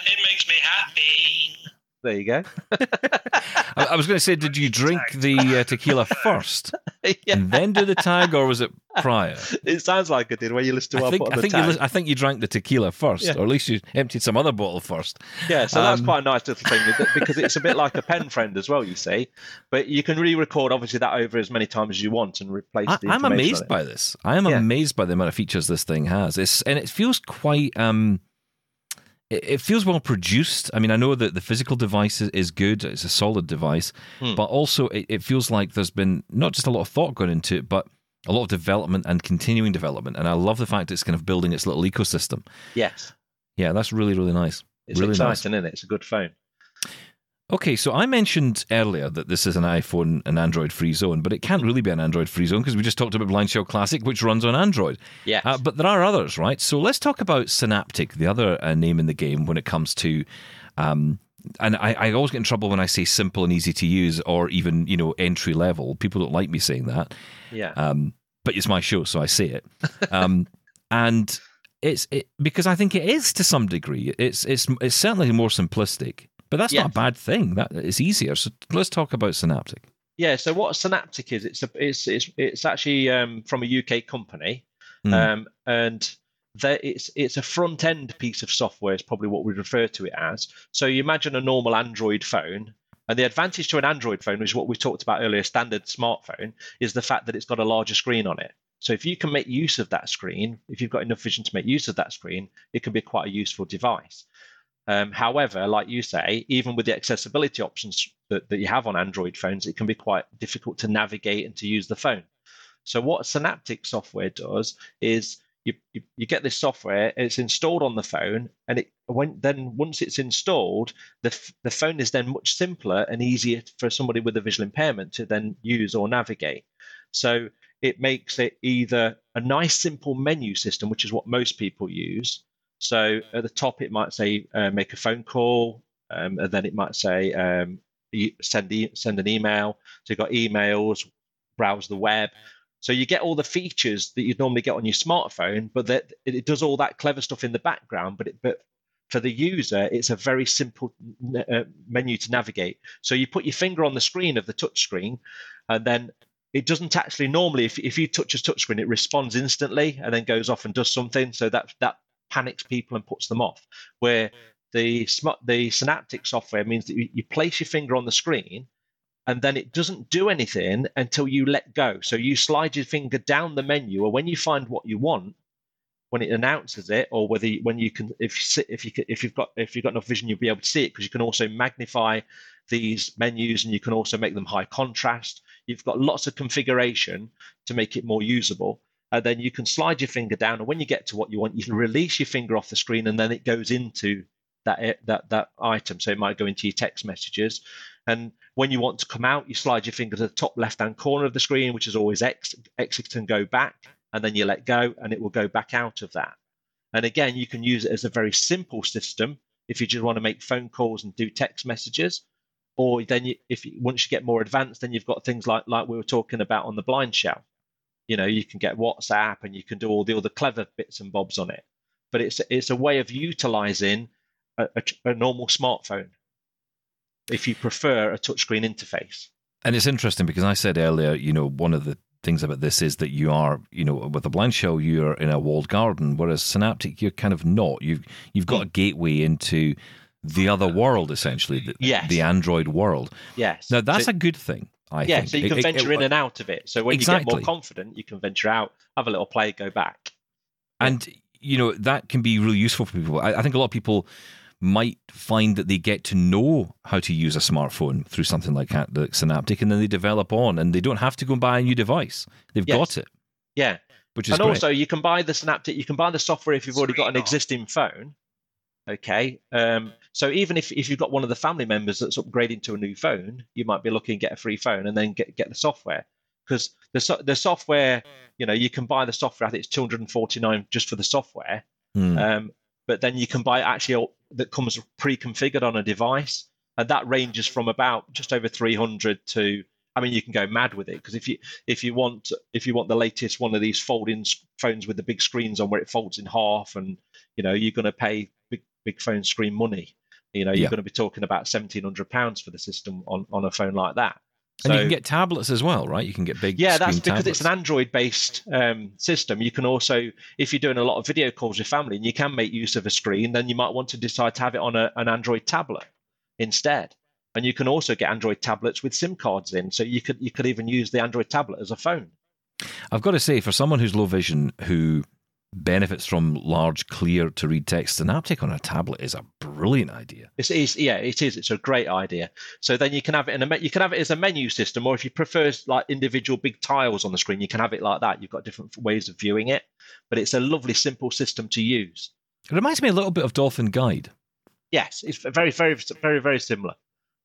it makes me happy. There you go. I, I was going to say, did you drink the uh, tequila first yeah, and then do the tag, or was it prior? it sounds like it did when you listen to I think I think you I think you drank the tequila first, Yeah. or at least you emptied some other bottle first. Yeah, so that's Um, quite a nice little thing because it's a bit like a pen friend as well, you see. But you can re-record obviously that over as many times as you want and replace I, the I'm amazed by this. I am Yeah. amazed by the amount of features this thing has. It's and it feels quite. Um, it, it feels well produced. I mean, I know that the physical device is, good. It's a solid device, Hmm. but also it, it feels like there's been not just a lot of thought gone into it, but a lot of development and continuing development. And I love the fact it's kind of building its little ecosystem. Yes, Yeah, that's really really nice. it's really nice. exciting, isn't it? It's a good phone. Okay, so I mentioned earlier that this is an iPhone and Android free zone, but it can't really be an Android free zone because we just talked about Blind Shell Classic, which runs on Android. Yes. Uh, but there are others, right? So let's talk about Synaptic, the other uh, name in the game when it comes to. Um, and I, I always get in trouble when I say simple and easy to use, or even you know entry level. People don't like me saying that, yeah. um, but it's my show, so I say it. Um, and it's it, because I think it is to some degree. It's it's it's certainly more simplistic, but that's not a bad thing. That it's easier. So let's talk about Synaptic. Yeah. So what Synaptic is? It's a, it's it's it's actually um, from a UK company, Mm. um, and there it's it's a front end piece of software. Is probably what we refer to it as. So you imagine a normal Android phone. And the advantage to an Android phone, which is what we talked about earlier, standard smartphone, is the fact that it's got a larger screen on it. So if you can make use of that screen, if you've got enough vision to make use of that screen, it can be quite a useful device. Um, however, like you say, even with the accessibility options that, that you have on Android phones, it can be quite difficult to navigate and to use the phone. So what Synaptic software does is you, you, you get this software, it's installed on the phone, and it when then once it's installed, the the phone is then much simpler and easier for somebody with a visual impairment to then use or navigate. So it makes it either a nice simple menu system, which is what most people use. So at the top, it might say uh, make a phone call, um, and then it might say um, send e- send an email. So you've got emails, browse the web. So you get all the features that you'd normally get on your smartphone, but that it, does all that clever stuff in the background. But it, but for the user, it's a very simple uh, menu to navigate. So you put your finger on the screen of the touch screen, and then it doesn't actually normally if, if you touch a touch screen, it responds instantly and then goes off and does something. So that that panics people and puts them off. Where the the synaptic software means that you, you place your finger on the screen and then it doesn't do anything until you let go. So you slide your finger down the menu, or when you find what you want, when it announces it, or whether you, when you can, if you sit, if you can, if you've got if you've got enough vision, you'll be able to see it because you can also magnify these menus and you can also make them high contrast. You've got lots of configuration to make it more usable. And then you can slide your finger down, and when you get to what you want, you can release your finger off the screen, and then it goes into that eh, that that item. So it might go into your text messages, and when you want to come out, you slide your finger to the top left hand corner of the screen, which is always X, exit and go back, and then you let go, and it will go back out of that. And again, you can use it as a very simple system if you just want to make phone calls and do text messages. Or then, you, if you, once you get more advanced, then you've got things like like we were talking about on the blind shell. You know, you can get WhatsApp and you can do all the other clever bits and bobs on it. But it's it's a way of utilizing a, a, a normal smartphone if you prefer a touchscreen interface. And it's interesting because I said earlier, you know, one of the things about this is that you are, you know, with a blind shell, you're in a walled garden, whereas Synaptic, you're kind of not. You've you've got a gateway into the other world, essentially, the, Yes. the Android world. Yes. Now that's so, a good thing. I yeah. think. So you can it- venture it- in and out of it. So when you get more confident, you can venture out, have a little play, go back. and you know that can be really useful for people. I, I think a lot of people might find that they get to know how to use a smartphone through something like that, like Synaptic, and then they develop on, and they don't have to go and buy a new device. They've Yes. got it, Yeah. which is and great. also, you can buy the Synaptic. You can buy the software if you've already got an off. existing phone. Okay, um, so even if, if you've got one of the family members that's upgrading to a new phone, you might be looking to get a free phone and then get get the software because the so- the software, you know, you can buy the software. I think it's two hundred and forty nine just for the software, Hmm. um, but then you can buy actually all, that comes pre-configured on a device, and that ranges from about just over three hundred to. I mean, you can go mad with it because if you if you want if you want the latest one of these folding phones with the big screens on where it folds in half, and you know you're going to pay big big phone screen money. You know, you're Yeah. going to be talking about seventeen hundred pounds for the system on on a phone like that. and you can get tablets as well, right? You can get big. yeah, that's because it's an Android-based um, system. You can also, if you're doing a lot of video calls with family and you can make use of a screen, then you might want to decide to have it on a, an Android tablet instead. And you can also get Android tablets with SIM cards in, so you could you could even use the Android tablet as a phone. I've got to say, for someone who's low vision who benefits from large, clear to read text, Synaptic on a tablet is a brilliant idea. It's, it's yeah, it is. It's a great idea. So then you can have it in a me- you can have it as a menu system, or if you prefer like individual big tiles on the screen, you can have it like that. You've got different ways of viewing it, but it's a lovely, simple system to use. It reminds me a little bit of Dolphin Guide. Yes, it's very, very, very, very similar.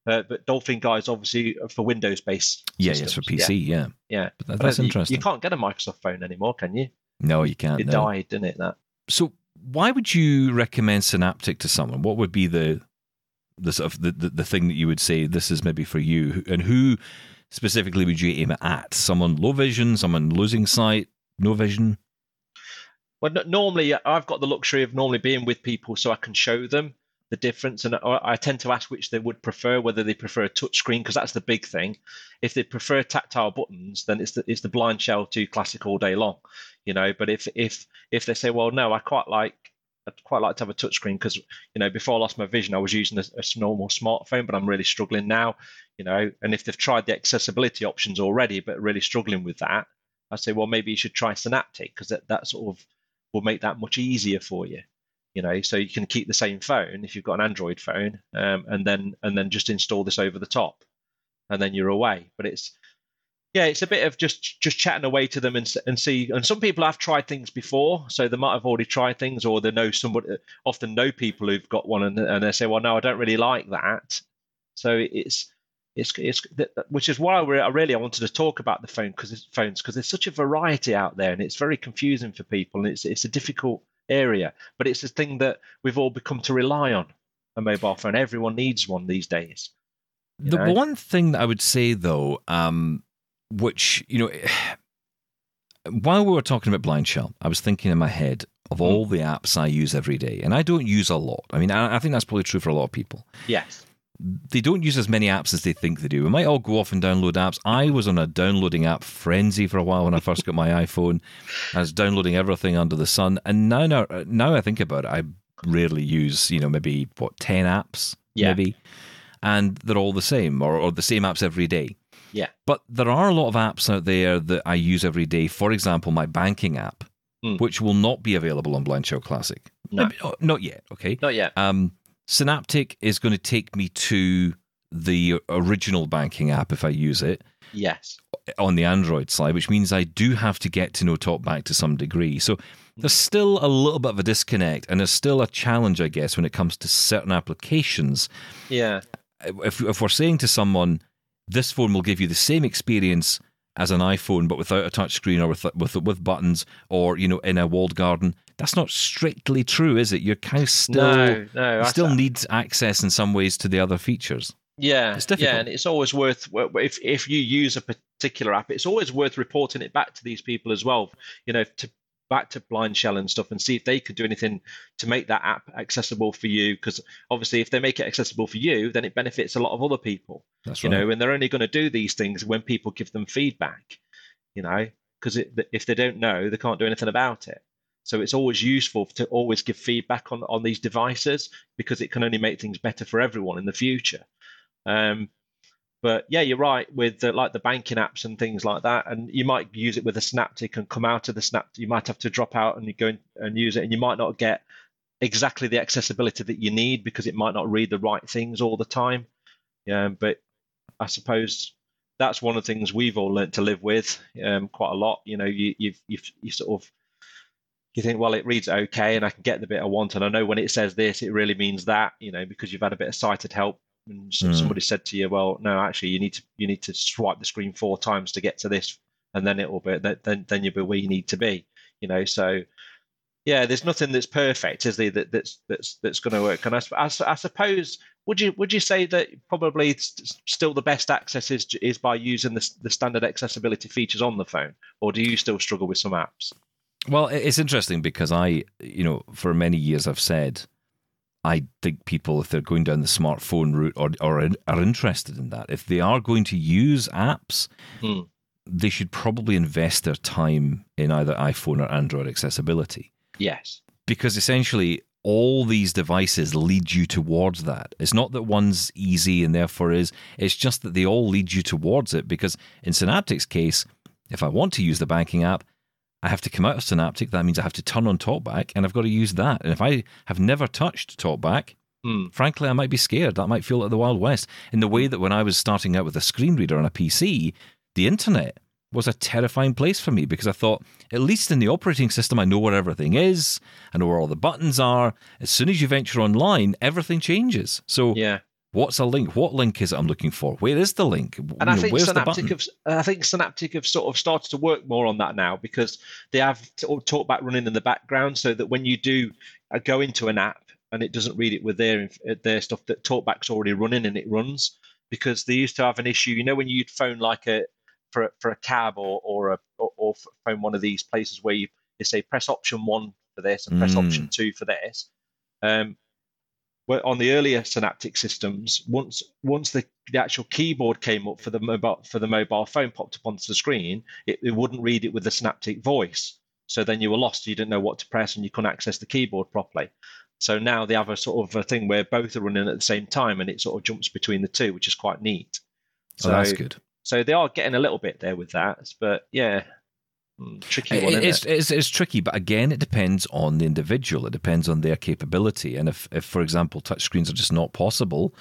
Uh, but Dolphin Guide is obviously for Windows based. Yeah, yes, for PC. Yeah, Yeah, But that- that's you- interesting. You, can't get a Microsoft phone anymore, can you? No, you can't. It no. died, didn't it? That So, why would you recommend Synaptic to someone? What would be the the sort of the, the, the thing that you would say this is maybe for you? And who specifically would you aim it at? Someone low vision, someone losing sight, no vision. Well, normally I've got the luxury of normally being with people so I can show them the difference, and I, I tend to ask which they would prefer, whether they prefer a touchscreen, because that's the big thing. If they prefer tactile buttons, then it's the it's the blind shell two classic all day long, you know. But if if if they say, well, no, I quite like I'd quite like to have a touchscreen because you know before I lost my vision, I was using a, a normal smartphone, but I'm really struggling now, you know. And if they've tried the accessibility options already, but really struggling with that, I say, well, maybe you should try Synaptic because that, that sort of will make that much easier for you you know so you can keep the same phone if you've got an android phone um, and then and then just install this over the top and then you're away. But it's yeah it's a bit of just just chatting away to them and, and see and some people have tried things before so they might have already tried things or they know somebody often know people who've got one and, and they say well no i don't really like that. So it's it's, it's which is why we I really I wanted to talk about the phone because phones because there's such a variety out there and it's very confusing for people and it's it's a difficult area but it's a thing that we've all become to rely on a mobile phone everyone needs one these days The know? one thing that I would say, though, um, which, you know, while we were talking about Blind Shell, I was thinking in my head of Hmm. all the apps I use every day. And I don't use a lot. I mean, I, I think that's probably true for a lot of people. yes They don't use as many apps as they think they do. We might all go off and download apps. I was on a downloading app frenzy for a while when I first got my iPhone. I was downloading everything under the sun. And now, now, now I think about it, I rarely use, you know, maybe, what, 10 apps? Yeah. Maybe and they're all the same or, or the same apps every day. Yeah. But there are a lot of apps out there that I use every day. For example, my banking app, Mm. which will not be available on Blind Shell Classic. No. Maybe- oh, not yet. Okay. not yet Um, Synaptic is going to take me to the original banking app if I use it yes. on the Android side, which means I do have to get to know TalkBack to some degree. So there's still a little bit of a disconnect, and there's still a challenge, I guess, when it comes to certain applications. Yeah. If, if we're saying to someone, this phone will give you the same experience as an iPhone, but without a touch screen or with, with with buttons, or you know, in a walled garden, that's not strictly true, is it? Kind of still no no I- still need access in some ways to the other features. Yeah, It's difficult. yeah, and it's always worth if if you use a particular app, it's always worth reporting it back to these people as well. You know, to back to Blind Shell and stuff, and see if they could do anything to make that app accessible for you. Because obviously, if they make it accessible for you, then it benefits a lot of other people. That's You know, and they're only going to do these things when people give them feedback. You know, because if they don't know, they can't do anything about it. So it's always useful to always give feedback on on these devices because it can only make things better for everyone in the future. Um, but yeah, you're right with the, like the banking apps and things like that, and you might use it with a Synaptic and come out of the Synaptic. You might have to drop out and you go in and use it, and you might not get exactly the accessibility that you need because it might not read the right things all the time. Yeah, but I suppose that's one of the things we've all learned to live with um, quite a lot. You know, you you've, you've you sort of you think, well, it reads okay, and I can get the bit I want, and I know when it says this, it really means that, you know, because you've had a bit of sighted help, and Mm. somebody said to you, well, no, actually, you need to you need to swipe the screen four times to get to this, and then it will be then then, you'll be where you need to be, you know. So, yeah, there's nothing that's perfect, is there? That, that's that's that's going to work. And I I suppose would you would you say that probably still the best access is is by using the the standard accessibility features on the phone, or do you still struggle with some apps? Well, it's interesting because I, you know, for many years I've said I think people, if they're going down the smartphone route or, or are interested in that, if they are going to use apps, Hmm. they should probably invest their time in either iPhone or Android accessibility. Yes. because essentially all these devices lead you towards that. It's not that one's easy and therefore is, it's just that they all lead you towards it. Because in Synaptic's case, if I want to use the banking app, I have to come out of Synaptic. That means I have to turn on TalkBack and I've got to use that. And if I have never touched TalkBack, Hmm. frankly, I might be scared. That might feel like the Wild West. In the way that when I was starting out with a screen reader on a PC, the internet was a terrifying place for me because I thought, at least in the operating system, I know where everything is, I know where all the buttons are. As soon as you venture online, everything changes. So, Yeah. What's a link? What link is it I'm looking for? Where is the link? You And I know, think Synaptic have I think Synaptic have sort of started to work more on that now because they have TalkBack running in the background, so that when you do uh, go into an app and it doesn't read it with their uh, their stuff, that TalkBack's already running and it runs. Because they used to have an issue, you know, when you'd phone like a for a, for a cab or or a or, or phone one of these places where you, you say press option one for this and press Mm. option two for this. Um, on the earlier synaptic systems once once the, the actual keyboard came up for the mobile for the mobile phone popped up onto the screen it, it wouldn't read it with the synaptic voice. So then you were lost. You didn't know what to press and you couldn't access the keyboard properly. So now they have a sort of a thing where both are running at the same time and it sort of jumps between the two which is quite neat. Oh, that's good. so they are getting a little bit there with that but yeah tricky one It- it's, it? it's, it's tricky, but again, it depends on the individual. It depends on their capability. And if, if for example, touchscreens are just not possible,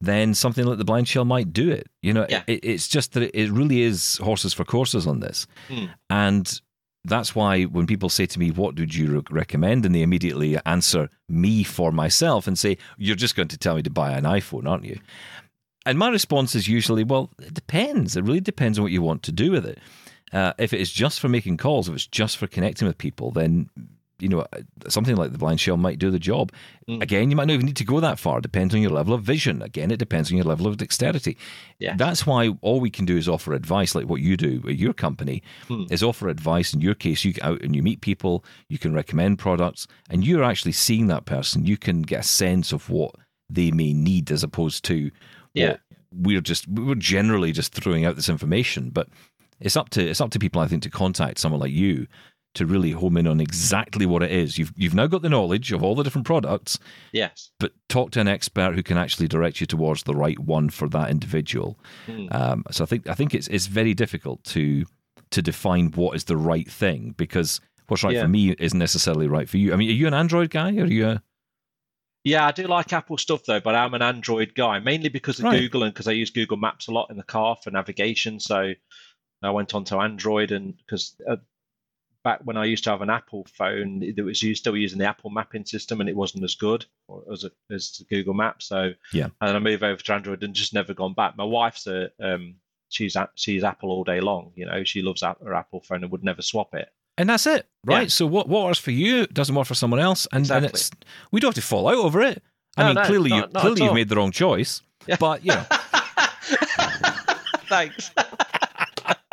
then something like the blind shell might do it. You know, Yeah. it, it's just that it, really is horses for courses on this. Hmm. And that's why when people say to me, What would you recommend? And they immediately answer me for myself and say, You're just going to tell me to buy an iPhone, aren't you? And my response is usually, Well, it depends. It really depends on what you want to do with it. Uh, if it is just for making calls, if it's just for connecting with people, then you know something like the blind shell might do the job. Mm. Again, you might not even need to go that far. It Depends on your level of vision. Again, it depends on your level of dexterity. Yeah. That's why all we can do is offer advice, like what you do at your company, Hmm. is offer advice. In your case, you get out and you meet people, you can recommend products, and you're actually seeing that person. You can get a sense of what they may need, as opposed to Yeah. what we're just we're generally just throwing out this information. But it's up to it's up to people, I think, to contact someone like you to really home in on exactly what it is. You've you've now got the knowledge of all the different products, yes but talk to an expert who can actually direct you towards the right one for that individual. Hmm. Um, so I think I think it's it's very difficult to to define what is the right thing because what's right Yeah. for me isn't necessarily right for you. I mean, are you an Android guy or are you a Yeah, I do like Apple stuff though, but I'm an Android guy mainly because of Right. Google and because I use Google Maps a lot in the car for navigation. So I went on to Android and because uh, back when I used to have an Apple phone, it was used, still using the Apple mapping system and it wasn't as good as a, as Google Maps. So Yeah. and I moved over to Android and just never gone back. My wife's a um, she's a- she's Apple all day long. You know, she loves her Apple phone and would never swap it. And that's it, right? Yeah. So what what works for you doesn't work for someone else, and, and it's we don't have to fall out over it. I No, mean, no, clearly you not- not clearly you've made the wrong choice, Yeah. but you know. Thanks.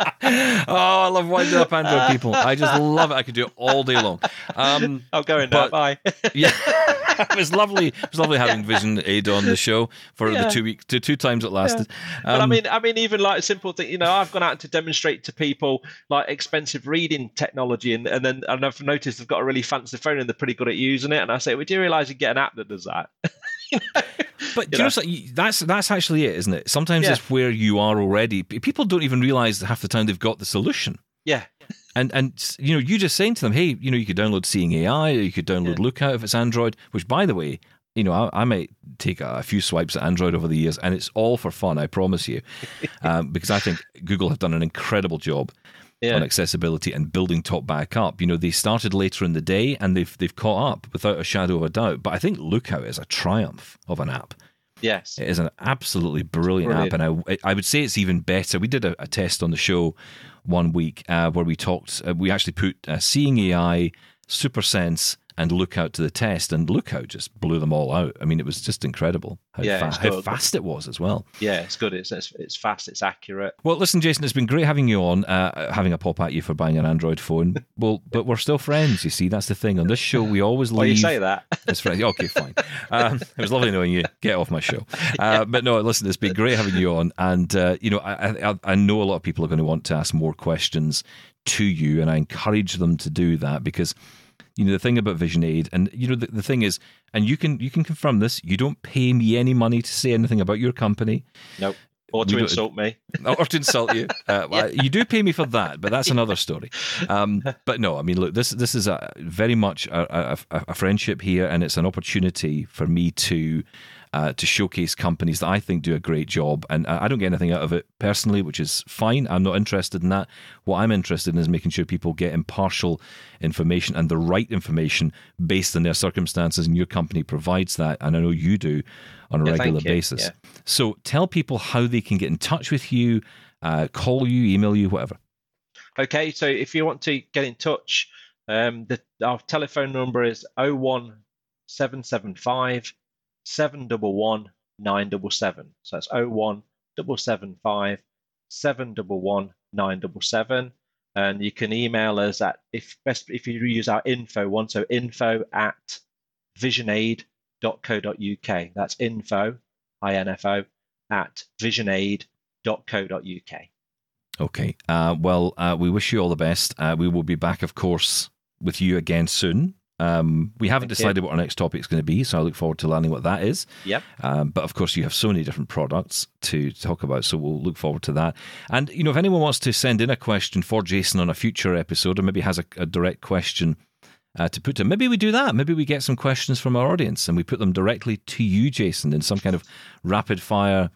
oh, I love winding up Android people. I just love it. I could do it all day long. Um, I'm going now. But- Bye. yeah, it was lovely. It was lovely having VisionAid on the show for Yeah. the two week, two, two times it lasted. But I Um, mean, I mean, even like a simple thing, you know, I've gone out to demonstrate to people like expensive reading technology, and, and then and I've noticed they've got a really fancy phone and they're pretty good at using it. And I say, well, do you realise you get an app that does that? But you you know, know. that's that's actually it, isn't it? Sometimes Yeah. it's where you are already. People don't even realize half the time they've got the solution. Yeah, And and you know, you just saying to them, hey, you know, you could download Seeing AI, or you could download Lookout if it's Android. Which, by the way, you know, I, I might take a, a few swipes at Android over the years, and it's all for fun. I promise you, um, because I think Google have done an incredible job. Yeah. on accessibility and building TalkBack up. You know, they started later in the day and they've they've caught up without a shadow of a doubt. But I think Lookout is a triumph of an app. Yes. It is an absolutely brilliant, Brilliant. app, and I I would say it's even better. We did a, a test on the show one week uh, where we talked. Uh, we actually put uh, Seeing AI, SuperSense, and Lookout to the test, and Lookout just blew them all out. I mean, it was just incredible how, Yeah, fa- how fast it was as well. Yeah, it's good. It's, it's it's fast. It's accurate. Well, listen, Jason, it's been great having you on, uh, having a pop at you for buying an Android phone. well, but we're still friends, you see. That's the thing. On this show, we always leave. you say that? As friends. Okay, fine. Um, it was lovely knowing you. Get off my show. Uh, But no, listen, it's been great having you on. And, uh, you know, I, I, I know a lot of people are going to want to ask more questions to you, and I encourage them to do that because. You know the thing about VisionAid, and you know the, the thing is, and you can you can confirm this. You don't pay me any money to say anything about your company Nope. Or to insult me. or to insult you. Uh, well, You do pay me for that, but that's another story. Um, but no, I mean, look, this this is a, very much a, a, a friendship here, and it's an opportunity for me to. Uh, to showcase companies that I think do a great job, and I don't get anything out of it personally, which is fine. I'm not interested in that. What I'm interested in is making sure people get impartial information and the right information based on their circumstances, and your company provides that, and I know you do on a Yeah, regular basis. Yeah. So tell people how they can get in touch with you, uh, call you, email you, whatever. Okay, so if you want to get in touch, um, the, our telephone number is 01775 711 977. So that's 01775 711 977. And you can email us at if best if you use our info one, so info at visionaid.co.uk. That's info, info at visionaid.co.uk. Okay. Uh, well, uh, we wish you all the best. Uh, we will be back, of course, with you again soon. Um, we haven't Thank you. decided what our next topic is going to be, so I look forward to learning what that is. Yep. Um, but of course, you have so many different products to talk about, so we'll look forward to that. And you know, if anyone wants to send in a question for Jason on a future episode, or maybe has a, a direct question uh, to put to maybe we do that. Maybe we get some questions from our audience and we put them directly to you, Jason, in some kind of rapid fire.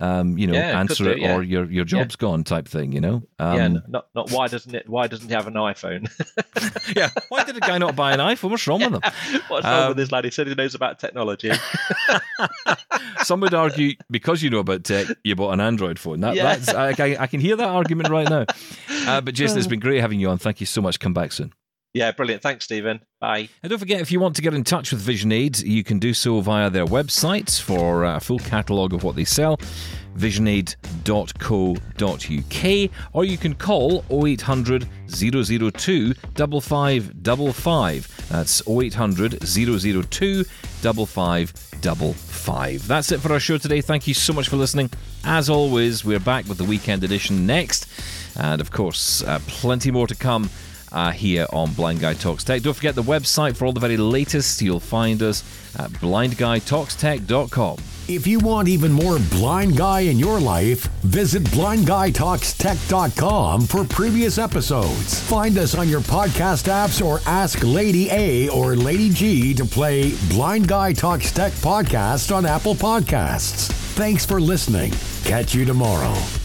Um, you know, Yeah, answer do, it yeah. or your your job's gone type thing. You know, um, yeah, not not why doesn't it? Why doesn't he have an iPhone? yeah. Why did a guy not buy an iPhone? What's wrong with him? What's wrong Um, with this lad? He said he knows about technology. Some would argue because you know about tech, you bought an Android phone. That, Yeah. that's, I, I, I can hear that argument right now. Uh, but Jason, it's been great having you on. Thank you so much. Come back soon. Yeah, brilliant. Thanks, Steven. Bye. And don't forget, if you want to get in touch with VisionAid, you can do so via their website for a full catalogue of what they sell, visionaid.co.uk, or you can call 0800 002 5555. That's 0800 002 5555. That's it for our show today. Thank you so much for listening. As always, we're back with the weekend edition next. And of course, uh, plenty more to come uh, here on Blind Guy Talks Tech. Don't forget the website for all the very latest. You'll find us at blindguytalkstech.com. If you want even more blind guy in your life, visit blindguytalkstech.com for previous episodes. Find us on your podcast apps or ask Lady A or Lady G to play Blind Guy Talks Tech podcast on Apple Podcasts. Thanks for listening. Catch you tomorrow.